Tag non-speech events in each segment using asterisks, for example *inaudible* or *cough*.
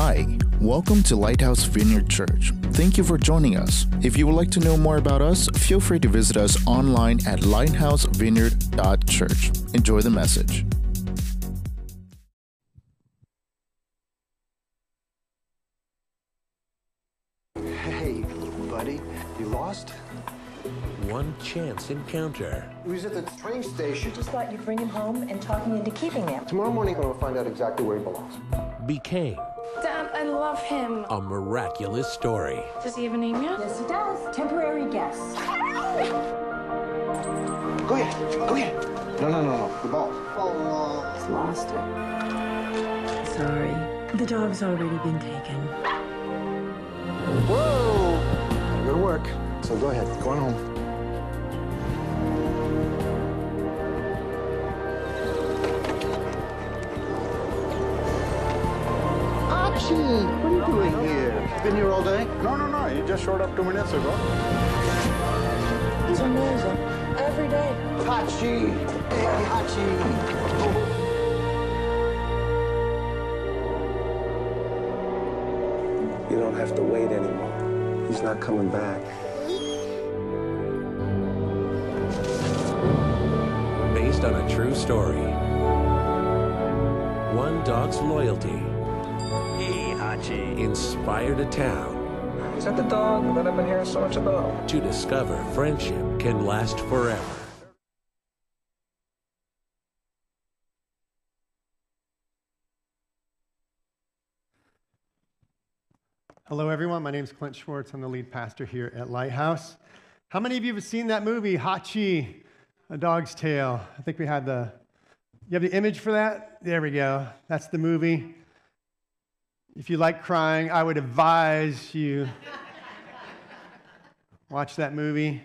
Hi, welcome to Lighthouse Vineyard Church. Thank you for joining us. If you would like to know more about us, feel free to visit us online at lighthousevineyard.church. Enjoy the message. Hey, buddy, you lost? One chance encounter. He was at the train station. Just thought you'd bring him home and talk me into keeping him. Tomorrow morning, I'm gonna find out exactly where he belongs. became Dad, I love him. a miraculous story. Does he have a name yet? Yes, he does. Temporary guest. Go ahead, go ahead. No, no, no, no, the ball. Oh, He's lost it. Sorry. The dog's already been taken. Whoa! I go to work. So go ahead, go on home. Hachi, what are you doing here? Been here all day? No, no, no. He just showed up two minutes ago. He's amazing. Every day. Hachi! Hey, Hachi! You don't have to wait anymore. He's not coming back. Based on a true story. One dog's loyalty Hey, inspired a town Is that the dog that I've been hearing so much about? to discover friendship can last forever. Hello, everyone. My name is Clint Schwartz. I'm the lead pastor here at Lighthouse. How many of you have seen that movie, Hachi, A Dog's Tale? I think we had the. You have the image for that? There we go. That's the movie. If you like crying, I would advise you watch that movie.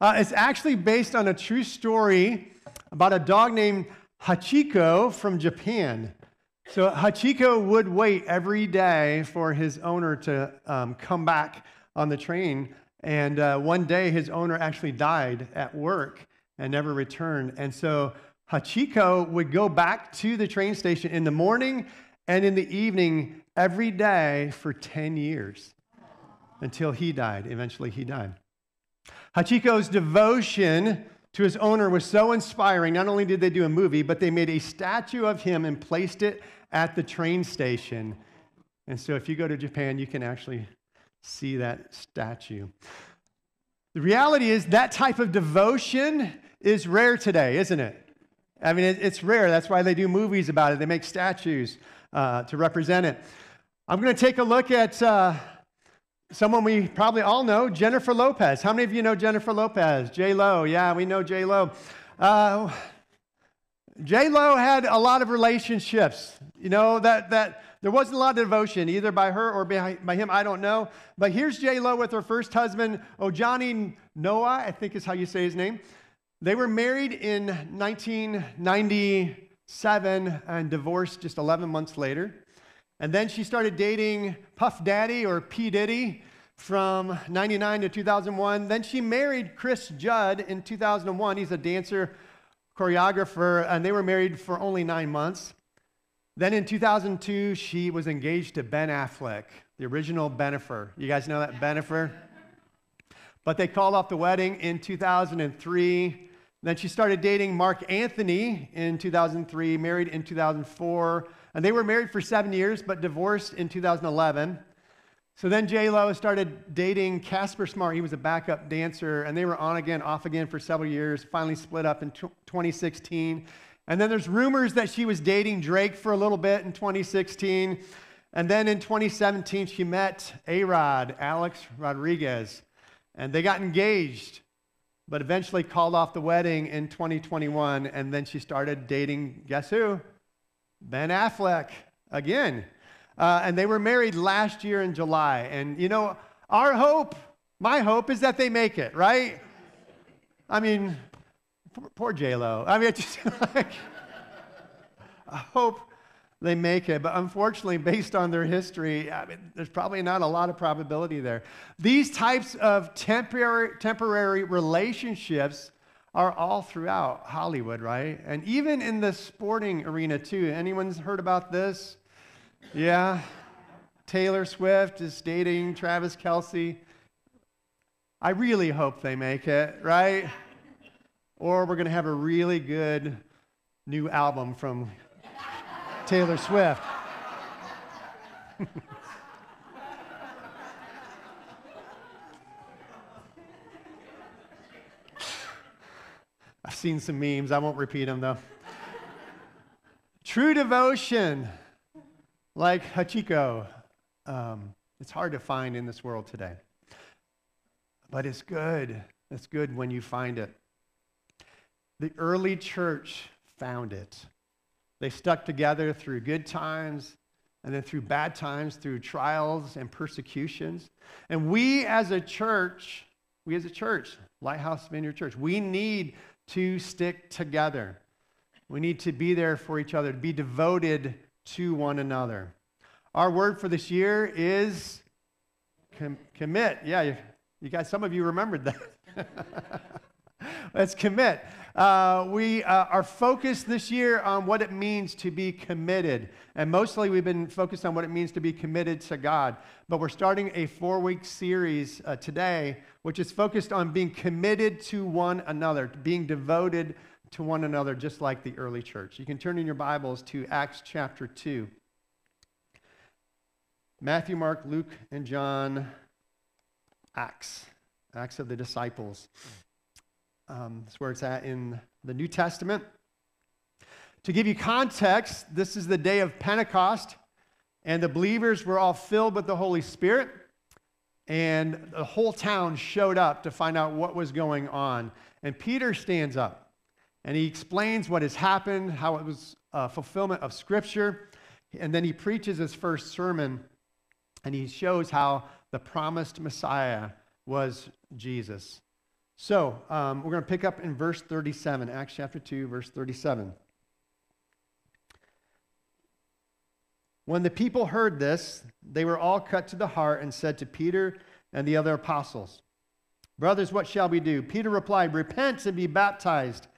Uh, it's actually based on a true story about a dog named Hachiko from Japan. So Hachiko would wait every day for his owner to um, come back on the train. And uh, one day, his owner actually died at work and never returned. And so Hachiko would go back to the train station in the morning and in the evening every day for 10 years until he died. Eventually, he died. Hachiko's devotion to his owner was so inspiring. Not only did they do a movie, but they made a statue of him and placed it at the train station. And so, if you go to Japan, you can actually see that statue. The reality is that type of devotion is rare today, isn't it? I mean, it's rare. That's why they do movies about it. They make statues uh, to represent it. I'm going to take a look at uh, someone we probably all know, Jennifer Lopez. How many of you know Jennifer Lopez? J Lo. Yeah, we know J Lo. Uh, J Lo had a lot of relationships. You know that that there wasn't a lot of devotion either by her or by, by him. I don't know. But here's J Lo with her first husband, Ojani Noa. I think is how you say his name. They were married in 1997 and divorced just 11 months later. And then she started dating Puff Daddy or P. Diddy from 99 to 2001. Then she married Chris Judd in 2001. He's a dancer, choreographer, and they were married for only nine months. Then in 2002, she was engaged to Ben Affleck, the original Bennifer. You guys know that Bennifer? But they called off the wedding in 2003. Then she started dating Marc Anthony in 2003, married in 2004. And they were married for seven years, but divorced in 2011. So then J Lo started dating Casper Smart. He was a backup dancer, and they were on again, off again for several years. Finally split up in 2016. And then there's rumors that she was dating Drake for a little bit in 2016. And then in 2017, she met A Rod, Alex Rodriguez, and they got engaged, but eventually called off the wedding in 2021. And then she started dating, guess who? Ben Affleck again. Uh, and they were married last year in July. And you know, our hope, my hope is that they make it, right? I mean, poor, poor J-Lo. I mean, *laughs* just like, I hope they make it. But unfortunately, based on their history, I mean, there's probably not a lot of probability there. These types of temporary, temporary relationships are all throughout Hollywood, right? And even in the sporting arena, too. Anyone's heard about this? Yeah? Taylor Swift is dating Travis Kelce. I really hope they make it, right? or we're going to have a really good new album from Taylor Swift. *laughs* I've seen some memes. I won't repeat them though. True devotion, like Hachiko, um, it's hard to find in this world today. But it's good. It's good when you find it. The early church found it. They stuck together through good times and then through bad times, through trials and persecutions. And we as a church, we as a church, Lighthouse Vineyard Church, we need to stick together. We need to be there for each other, to be devoted to one another. Our word for this year is com- commit. Yeah, you, you guys, some of you remembered that. *laughs* Let's commit. Uh, we uh, are focused this year on what it means to be committed. And mostly we've been focused on what it means to be committed to God. But we're starting a four week series uh, today, which is focused on being committed to one another, being devoted to one another, just like the early church. You can turn in your Bibles to Acts chapter 2. Matthew, Mark, Luke, and John, Acts, Acts of the Disciples. Um, that's where it's at in the New Testament. To give you context, this is the day of Pentecost, and the believers were all filled with the Holy Spirit, and the whole town showed up to find out what was going on. And Peter stands up, and he explains what has happened, how it was a fulfillment of Scripture, and then he preaches his first sermon, and he shows how the promised Messiah was Jesus. So um, we're going to pick up in verse 37, Acts chapter 2, verse 37. When the people heard this, they were all cut to the heart and said to Peter and the other apostles, Brothers, what shall we do? Peter replied, Repent and be baptized,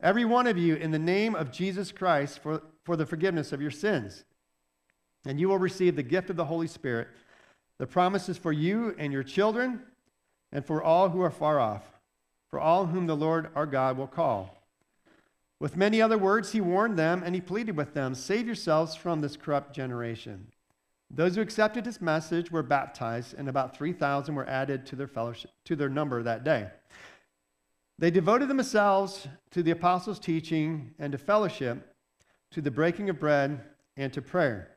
every one of you, in the name of Jesus Christ for, for the forgiveness of your sins. And you will receive the gift of the Holy Spirit. The promise is for you and your children and for all who are far off for all whom the Lord our God will call. With many other words, he warned them and he pleaded with them Save yourselves from this corrupt generation. Those who accepted his message were baptized, and about 3,000 were added to their, fellowship, to their number that day. They devoted themselves to the apostles' teaching and to fellowship, to the breaking of bread, and to prayer.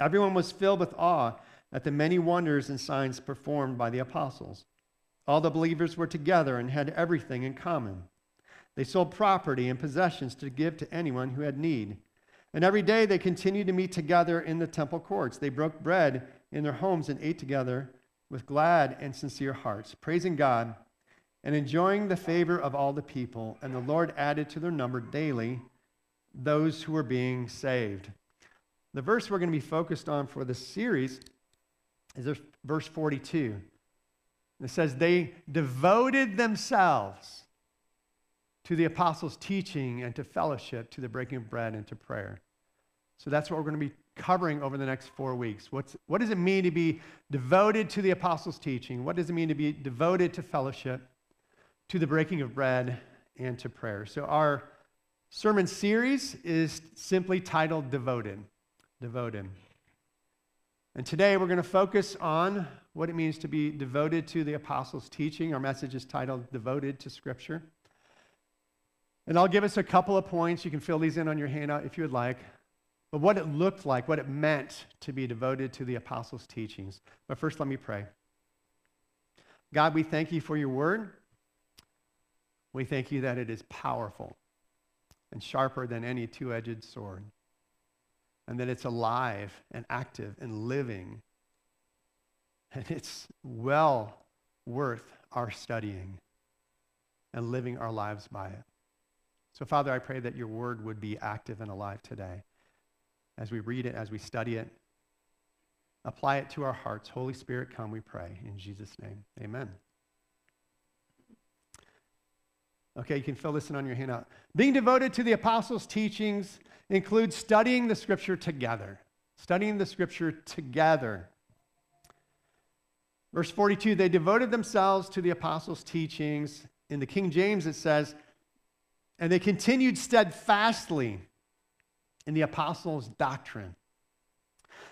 Everyone was filled with awe at the many wonders and signs performed by the apostles. All the believers were together and had everything in common. They sold property and possessions to give to anyone who had need. And every day they continued to meet together in the temple courts. They broke bread in their homes and ate together with glad and sincere hearts, praising God and enjoying the favor of all the people. And the Lord added to their number daily those who were being saved. The verse we're going to be focused on for this series is verse 42. It says they devoted themselves to the apostles' teaching and to fellowship, to the breaking of bread and to prayer. So that's what we're going to be covering over the next four weeks. What's, what does it mean to be devoted to the apostles' teaching? What does it mean to be devoted to fellowship, to the breaking of bread, and to prayer? So our sermon series is simply titled Devoted. Devoted. And today we're going to focus on what it means to be devoted to the apostles' teaching. Our message is titled Devoted to Scripture. And I'll give us a couple of points. You can fill these in on your handout if you would like. But what it looked like, what it meant to be devoted to the apostles' teachings. But first, let me pray. God, we thank you for your word. We thank you that it is powerful and sharper than any two edged sword, and that it's alive and active and living and it's well worth our studying and living our lives by it. So, Father, I pray that your word would be active and alive today as we read it, as we study it. Apply it to our hearts. Holy Spirit, come, we pray. In Jesus' name, amen. Okay, you can fill this in on your handout. Being devoted to the apostles' teachings includes studying the scripture together studying the scripture together. Verse 42 they devoted themselves to the apostles' teachings. In the King James, it says, and they continued steadfastly in the apostles' doctrine.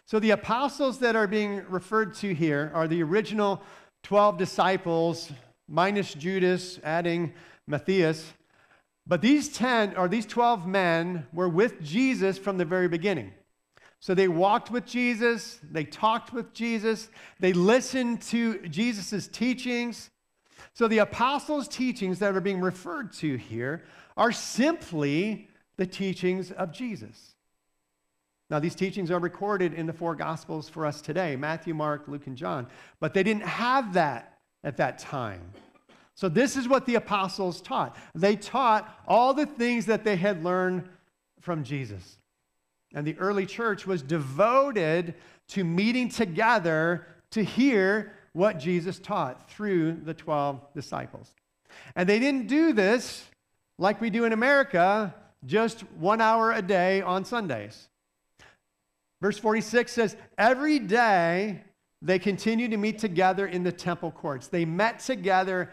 So the apostles that are being referred to here are the original 12 disciples, minus Judas, adding Matthias. But these 10 or these 12 men were with Jesus from the very beginning. So they walked with Jesus, they talked with Jesus, they listened to Jesus' teachings. So the apostles' teachings that are being referred to here are simply the teachings of Jesus. Now, these teachings are recorded in the four Gospels for us today Matthew, Mark, Luke, and John. But they didn't have that at that time. So, this is what the apostles taught. They taught all the things that they had learned from Jesus. And the early church was devoted to meeting together to hear what Jesus taught through the 12 disciples. And they didn't do this like we do in America, just one hour a day on Sundays. Verse 46 says, Every day they continued to meet together in the temple courts. They met together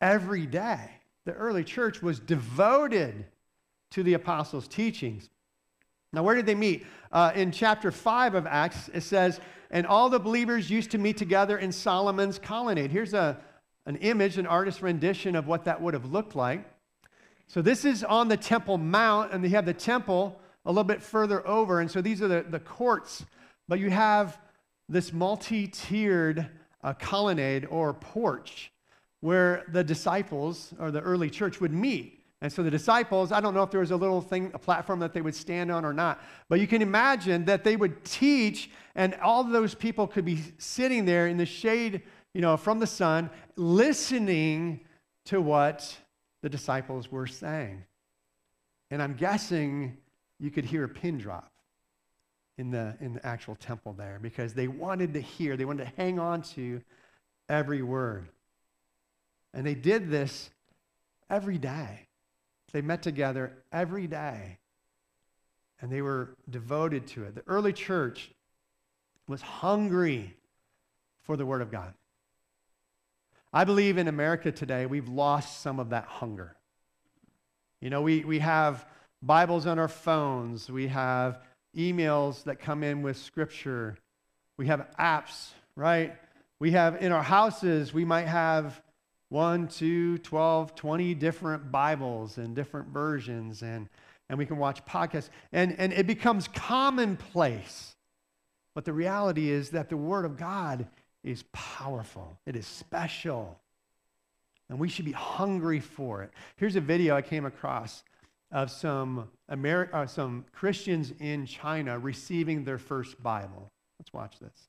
every day. The early church was devoted to the apostles' teachings. Now, where did they meet? Uh, in chapter 5 of Acts, it says, And all the believers used to meet together in Solomon's colonnade. Here's a, an image, an artist's rendition of what that would have looked like. So, this is on the Temple Mount, and they have the temple a little bit further over. And so, these are the, the courts, but you have this multi tiered uh, colonnade or porch where the disciples or the early church would meet. And so the disciples, I don't know if there was a little thing, a platform that they would stand on or not, but you can imagine that they would teach, and all those people could be sitting there in the shade, you know, from the sun, listening to what the disciples were saying. And I'm guessing you could hear a pin drop in the, in the actual temple there because they wanted to hear, they wanted to hang on to every word. And they did this every day. They met together every day and they were devoted to it. The early church was hungry for the Word of God. I believe in America today, we've lost some of that hunger. You know, we, we have Bibles on our phones, we have emails that come in with Scripture, we have apps, right? We have in our houses, we might have one, two, 12, 20 different Bibles and different versions, and, and we can watch podcasts. And, and it becomes commonplace. But the reality is that the Word of God is powerful, it is special, and we should be hungry for it. Here's a video I came across of some, Ameri- uh, some Christians in China receiving their first Bible. Let's watch this.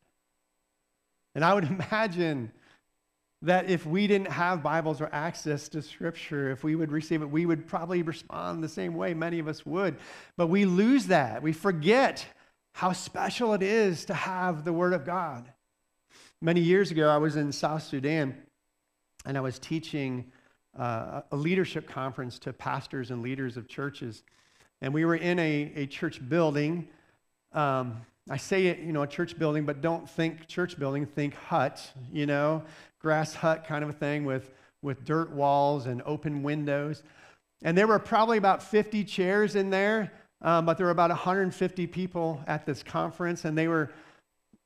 And I would *laughs* imagine that if we didn't have Bibles or access to Scripture, if we would receive it, we would probably respond the same way many of us would. But we lose that. We forget how special it is to have the Word of God. Many years ago, I was in South Sudan and I was teaching uh, a leadership conference to pastors and leaders of churches. And we were in a, a church building. Um, I say it, you know, a church building, but don't think church building, think hut, you know, grass hut kind of a thing with with dirt walls and open windows. And there were probably about 50 chairs in there, um, but there were about 150 people at this conference, and they were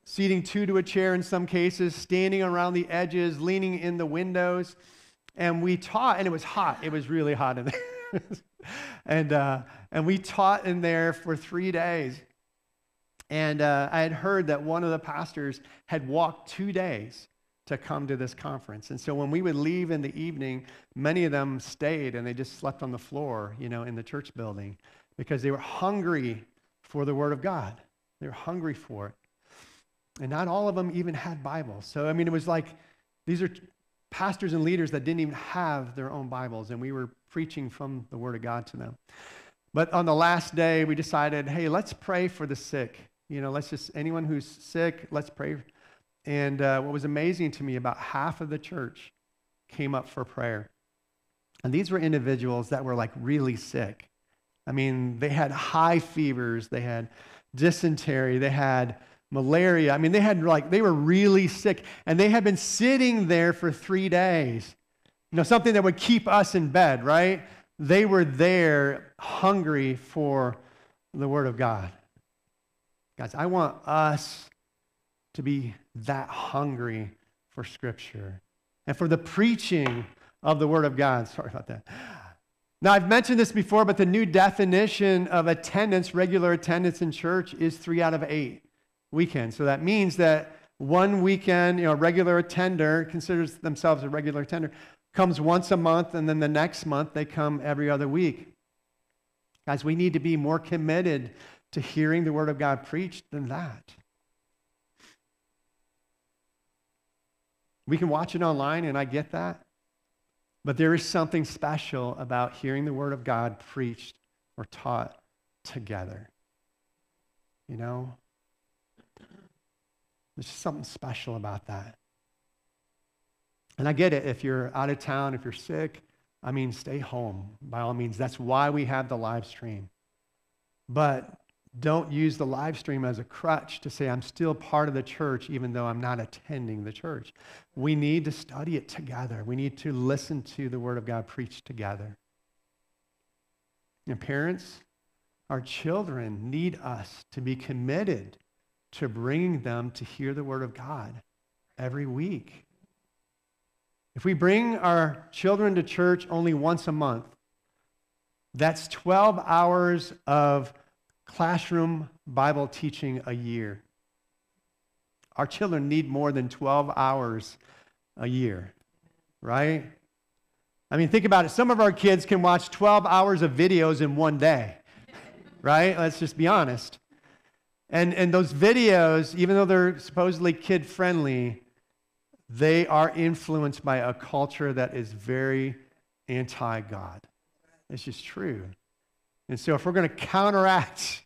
seating two to a chair in some cases, standing around the edges, leaning in the windows. And we taught, and it was hot. It was really hot in there. *laughs* and, uh, and we taught in there for three days. And uh, I had heard that one of the pastors had walked two days to come to this conference. And so when we would leave in the evening, many of them stayed and they just slept on the floor, you know, in the church building because they were hungry for the Word of God. They were hungry for it. And not all of them even had Bibles. So, I mean, it was like these are pastors and leaders that didn't even have their own Bibles, and we were preaching from the Word of God to them. But on the last day, we decided, hey, let's pray for the sick. You know, let's just, anyone who's sick, let's pray. And uh, what was amazing to me, about half of the church came up for prayer. And these were individuals that were like really sick. I mean, they had high fevers, they had dysentery, they had malaria. I mean, they had like, they were really sick and they had been sitting there for three days. You know, something that would keep us in bed, right? They were there hungry for the Word of God. Guys, I want us to be that hungry for Scripture and for the preaching of the Word of God. *laughs* Sorry about that. Now, I've mentioned this before, but the new definition of attendance, regular attendance in church, is three out of eight weekend. So that means that one weekend, you know, a regular attender considers themselves a regular attender, comes once a month, and then the next month they come every other week. Guys, we need to be more committed to hearing the Word of God preached than that. We can watch it online, and I get that. But there is something special about hearing the Word of God preached or taught together. You know? There's something special about that. And I get it. If you're out of town, if you're sick, I mean, stay home by all means. That's why we have the live stream. But don't use the live stream as a crutch to say, I'm still part of the church, even though I'm not attending the church. We need to study it together. We need to listen to the Word of God preached together. And parents, our children need us to be committed to bringing them to hear the Word of God every week. If we bring our children to church only once a month, that's 12 hours of classroom Bible teaching a year. Our children need more than 12 hours a year, right? I mean, think about it. Some of our kids can watch 12 hours of videos in one day, *laughs* right? Let's just be honest. And, and those videos, even though they're supposedly kid friendly, they are influenced by a culture that is very anti God. It's just true. And so, if we're going to counteract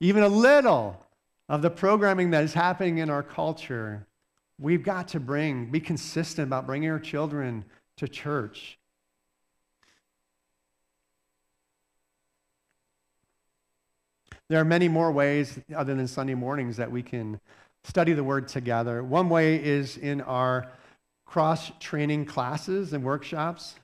even a little of the programming that is happening in our culture, we've got to bring, be consistent about bringing our children to church. There are many more ways, other than Sunday mornings, that we can study the Word together. One way is in our cross training classes and workshops.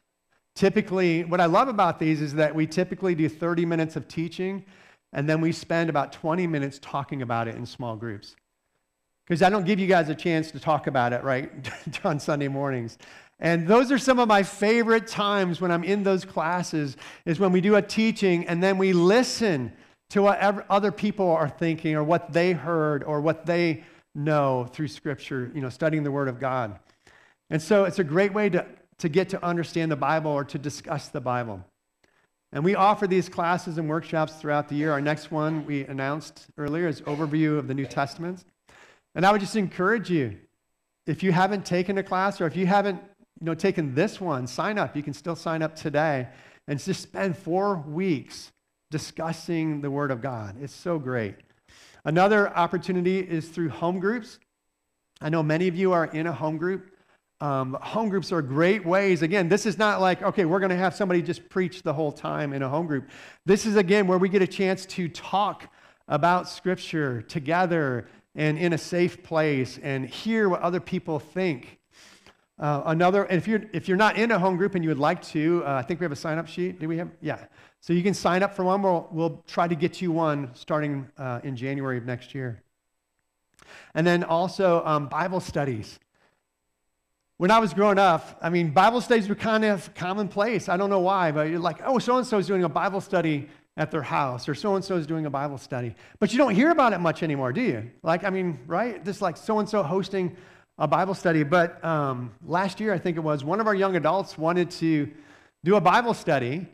Typically, what I love about these is that we typically do 30 minutes of teaching, and then we spend about 20 minutes talking about it in small groups. Because I don't give you guys a chance to talk about it, right, *laughs* on Sunday mornings. And those are some of my favorite times when I'm in those classes, is when we do a teaching and then we listen to what other people are thinking or what they heard or what they know through Scripture, you know, studying the Word of God. And so it's a great way to, to get to understand the Bible or to discuss the Bible. And we offer these classes and workshops throughout the year. Our next one we announced earlier is Overview of the New Testament. And I would just encourage you, if you haven't taken a class or if you haven't you know, taken this one, sign up. You can still sign up today and just spend four weeks discussing the Word of God. It's so great. Another opportunity is through home groups. I know many of you are in a home group. Um, home groups are great ways. Again, this is not like, okay, we're going to have somebody just preach the whole time in a home group. This is, again, where we get a chance to talk about Scripture together and in a safe place and hear what other people think. Uh, another, and if you're, if you're not in a home group and you would like to, uh, I think we have a sign up sheet. Do we have? Yeah. So you can sign up for one. We'll, we'll try to get you one starting uh, in January of next year. And then also um, Bible studies. When I was growing up, I mean, Bible studies were kind of commonplace. I don't know why, but you're like, oh, so and so is doing a Bible study at their house, or so and so is doing a Bible study. But you don't hear about it much anymore, do you? Like, I mean, right? Just like so and so hosting a Bible study. But um, last year, I think it was, one of our young adults wanted to do a Bible study.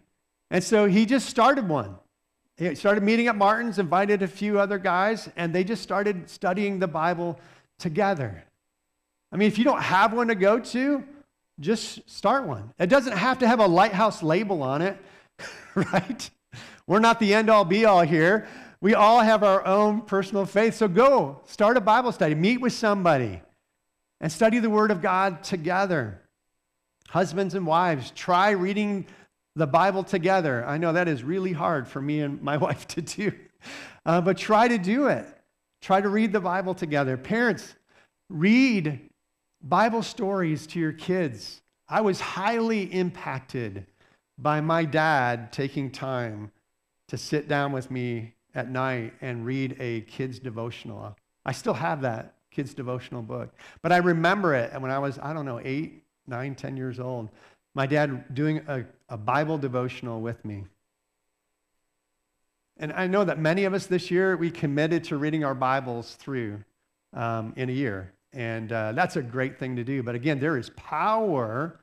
And so he just started one. He started meeting at Martin's, invited a few other guys, and they just started studying the Bible together. I mean, if you don't have one to go to, just start one. It doesn't have to have a lighthouse label on it, *laughs* right? We're not the end all be all here. We all have our own personal faith. So go, start a Bible study, meet with somebody, and study the Word of God together. Husbands and wives, try reading the Bible together. I know that is really hard for me and my *laughs* wife to do, uh, but try to do it. Try to read the Bible together. Parents, read Bible stories to your kids. I was highly impacted by my dad taking time to sit down with me at night and read a kids' devotional. I still have that kids' devotional book, but I remember it when I was, I don't know, eight, nine, ten years old my dad doing a, a Bible devotional with me. And I know that many of us this year, we committed to reading our Bibles through um, in a year. And uh, that's a great thing to do. But again, there is power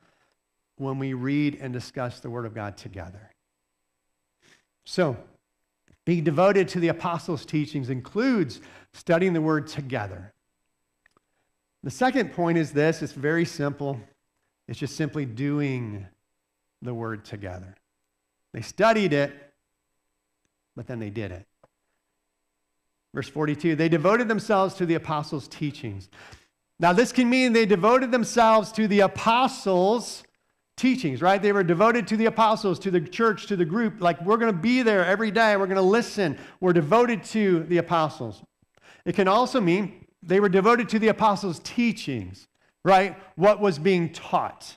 when we read and discuss the Word of God together. So, being devoted to the apostles' teachings includes studying the Word together. The second point is this it's very simple it's just simply doing the word together. They studied it, but then they did it. Verse 42 they devoted themselves to the apostles' teachings. Now, this can mean they devoted themselves to the apostles' teachings, right? They were devoted to the apostles, to the church, to the group. Like, we're going to be there every day. We're going to listen. We're devoted to the apostles. It can also mean they were devoted to the apostles' teachings right? What was being taught.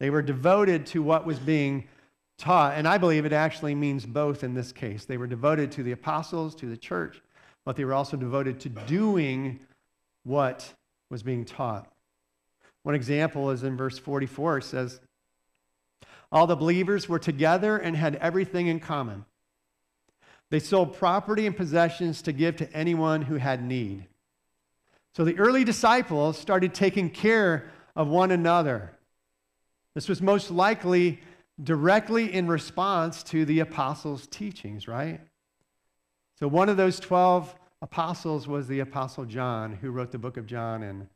They were devoted to what was being taught. And I believe it actually means both in this case. They were devoted to the apostles, to the church, but they were also devoted to doing what was being taught. One example is in verse 44, it says, All the believers were together and had everything in common. They sold property and possessions to give to anyone who had need. So the early disciples started taking care of one another. This was most likely directly in response to the apostles' teachings, right? So one of those 12 apostles was the apostle John, who wrote the book of John in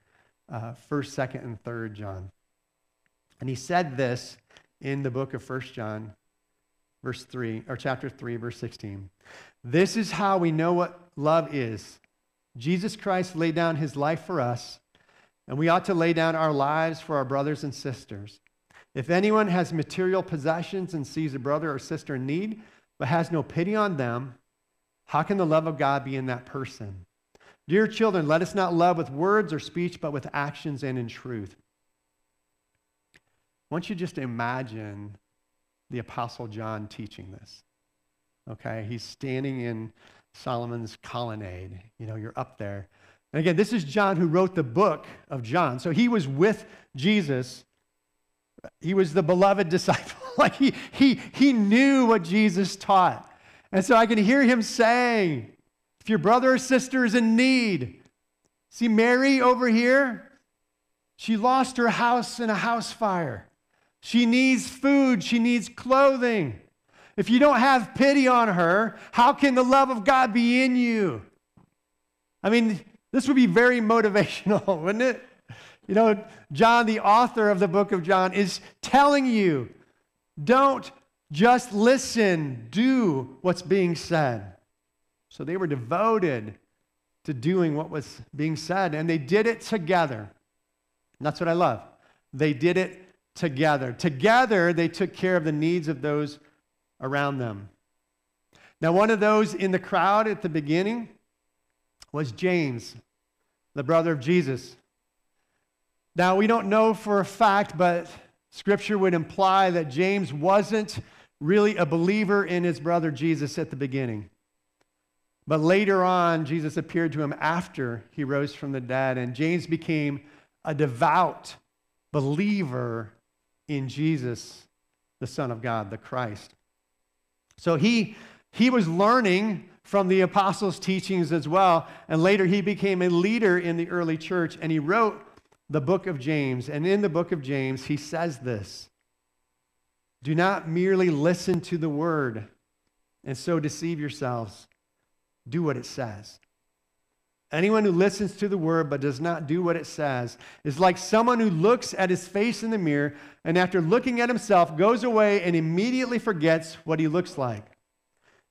uh, 1st, 2nd, and 3rd John. And he said this in the book of 1st John, verse 3, or chapter 3, verse 16. This is how we know what love is. Jesus Christ laid down his life for us, and we ought to lay down our lives for our brothers and sisters. If anyone has material possessions and sees a brother or sister in need, but has no pity on them, how can the love of God be in that person? Dear children, let us not love with words or speech, but with actions and in truth. Want you just imagine the Apostle John teaching this. Okay, he's standing in Solomon's colonnade. You know, you're up there. And again, this is John who wrote the book of John. So he was with Jesus. He was the beloved *laughs* disciple. like he, he, he knew what Jesus taught. And so I can hear him saying, if your brother or sister is in need, see Mary over here? She lost her house in a house fire. She needs food. She needs clothing. If you don't have pity on her, how can the love of God be in you? I mean, this would be very *laughs* motivational, wouldn't it? You know, John, the author of the book of John, is telling you don't just listen, do what's being said. So they were devoted to doing what was being said, and they did it together. And that's what I love. They did it together. Together, they took care of the needs of those around them. Now, one of those in the crowd at the beginning was James, the brother of Jesus. Now, we don't know for a fact, but scripture would imply that James wasn't really a believer in his brother Jesus at the beginning. But later on, Jesus appeared to him after he rose from the dead, and James became a devout believer in Jesus, the Son of God, the Christ. So he, he was learning from the apostles' teachings as well, and later he became a leader in the early church, and he wrote the book of James. And in the book of James, he says this Do not merely listen to the word and so deceive yourselves. Do what it says. Anyone who listens to the word but does not do what it says is like someone who looks at his face in the mirror and after looking at himself goes away and immediately forgets what he looks like.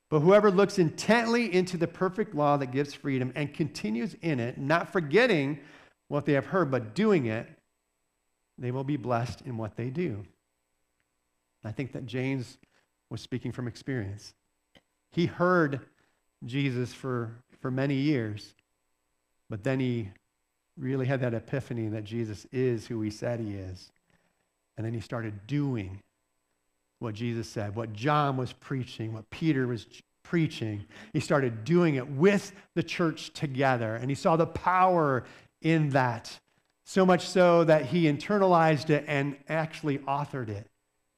But whoever looks intently into the perfect law that gives freedom and continues in it, not forgetting what they have heard, but doing it, they will be blessed in what they do. I think that James was speaking from experience. He heard Jesus for, for many years, but then he really had that epiphany that Jesus is who he said he is. And then he started doing what Jesus said, what John was preaching, what Peter was preaching. He started doing it with the church together, and he saw the power in that. So much so that he internalized it and actually authored it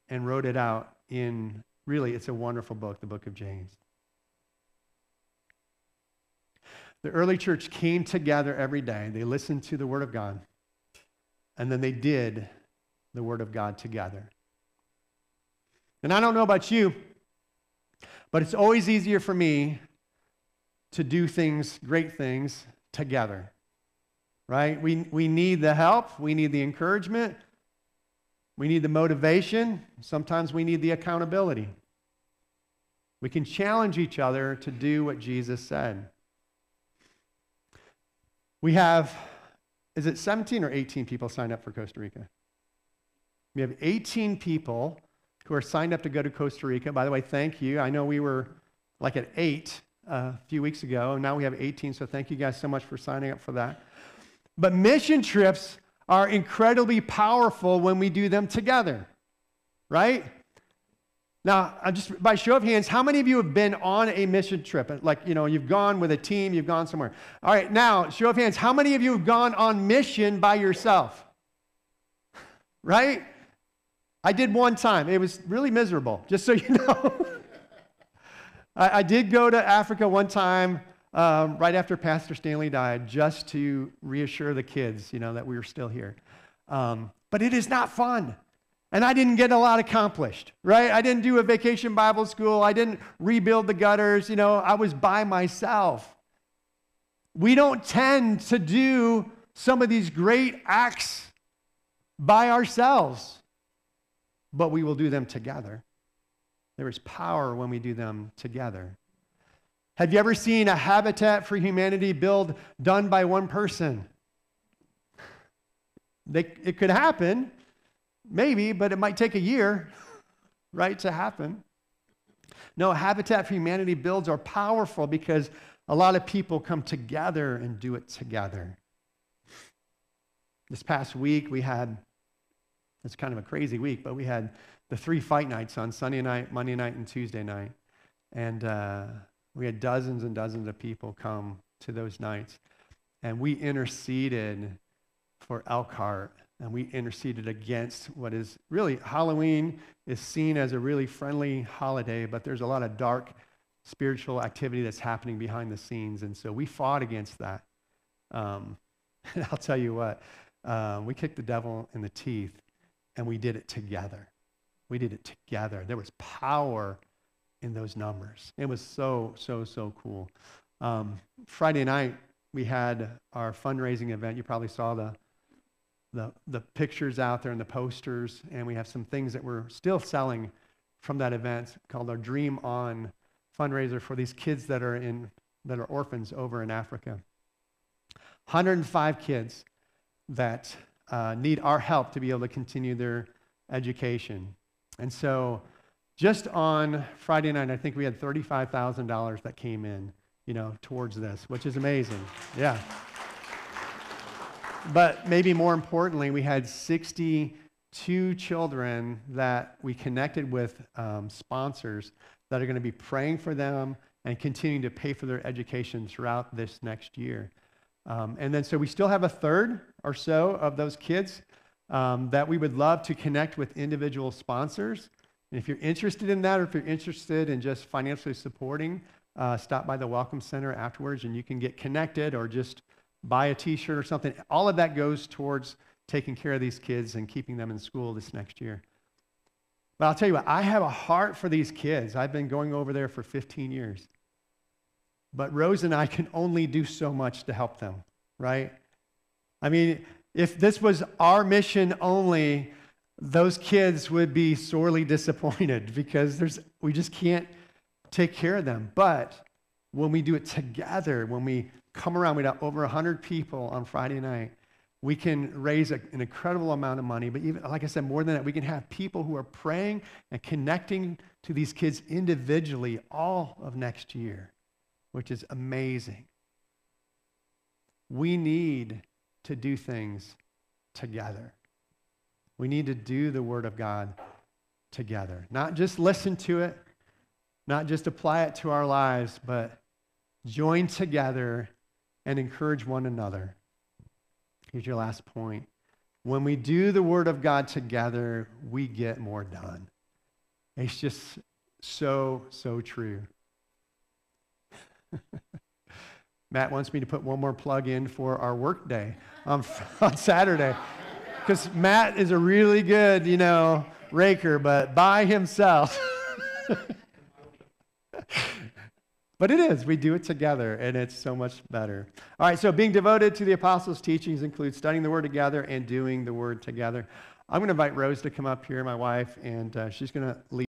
and wrote it out in really, it's a wonderful book, the book of James. The early church came together every day. They listened to the Word of God, and then they did the Word of God together. And I don't know about you, but it's always easier for me to do things, great things, together right? We, we need the help, we need the encouragement, we need the motivation, sometimes we need the accountability. We can challenge each other to do what Jesus said. We have, is it 17 or 18 people signed up for Costa Rica? We have 18 people who are signed up to go to Costa Rica. By the way, thank you. I know we were like at eight uh, a few weeks ago, and now we have 18, so thank you guys so much for signing up for that. But mission trips are incredibly powerful when we do them together, right? Now, just by show of hands, how many of you have been on a mission trip? Like, you know, you've gone with a team, you've gone somewhere. All right, now, show of hands, how many of you have gone on mission by yourself? *laughs* Right? I did one time. It was really miserable, just so you *laughs* know. I, I, did go to Africa one time um, right after Pastor Stanley died, just to reassure the kids, you know, that we were still here. Um, but it is not fun. And I didn't get a lot accomplished, right? I didn't do a vacation Bible school. I didn't rebuild the gutters. You know, I was by myself. We don't tend to do some of these great acts by ourselves, but we will do them together. There is power when we do them together. Have you ever seen a Habitat for Humanity build done by one person? They, it could happen, maybe, but it might take a year, *laughs* right, to happen. No, Habitat for Humanity builds are powerful because a lot of people come together and do it together. This past week, we had, it's kind of a crazy week, but we had the three fight nights on Sunday night, Monday night, and Tuesday night. And uh, we had dozens and dozens of people come to those nights. And we interceded for Elkhart and we interceded against what is really Halloween is seen as a really friendly holiday, but there's a lot of dark spiritual activity that's happening behind the scenes. And so we fought against that. Um, *laughs* and I'll tell you what, uh, we kicked the devil in the teeth and we did it together. We did it together. There was power in those numbers. It was so, so, so cool. Um, Friday night, we had our fundraising event. You probably saw the, the, the pictures out there and the posters, and we have some things that we're still selling from that event called our Dream On fundraiser for these kids that are, in, that are orphans over in Africa. 105 kids that uh, need our help to be able to continue their education. And so just on Friday night, I think we had $35,000 that came in, you know, towards this, which is amazing. Yeah. but maybe more importantly, we had 62 children that we connected with um, sponsors that are going to be praying for them and continuing to pay for their education throughout this next year. Um, and then, so we still have a third or so of those kids um, that we would love to connect with individual sponsors. And if you're interested in that, or if you're interested in just financially supporting, uh, stop by the Welcome Center afterwards and you can get connected or just buy a t shirt or something. All of that goes towards taking care of these kids and keeping them in school this next year. But I'll tell you what, I have a heart for these kids. I've been going over there for 15 years. But Rose and I can only do so much to help them, right? I mean, if this was our mission only, those kids would be sorely disappointed *laughs* because there's, we just can't take care of them. But when we do it together, when we come around, we got over 100 people on Friday night, we can raise a, an incredible amount of money. But even, like I said, more than that, we can have people who are praying and connecting to these kids individually all of next year, which is amazing. We need to do things together. We need to do the Word of God together. Not just listen to it, not just apply it to our lives, but join together and encourage one another. Here's your last point. When we do the Word of God together, we get more done. It's just so, so true. *laughs* Matt wants me to put one more plug in for our work day on, *laughs* on Saturday. Because Matt is a really good, you know, raker, but by himself. *laughs* But it is. We do it together, and it's so much better. All right, so being devoted to the apostles' teachings includes studying the word together and doing the word together. I'm going to invite Rose to come up here, my wife, and uh, she's going to lead.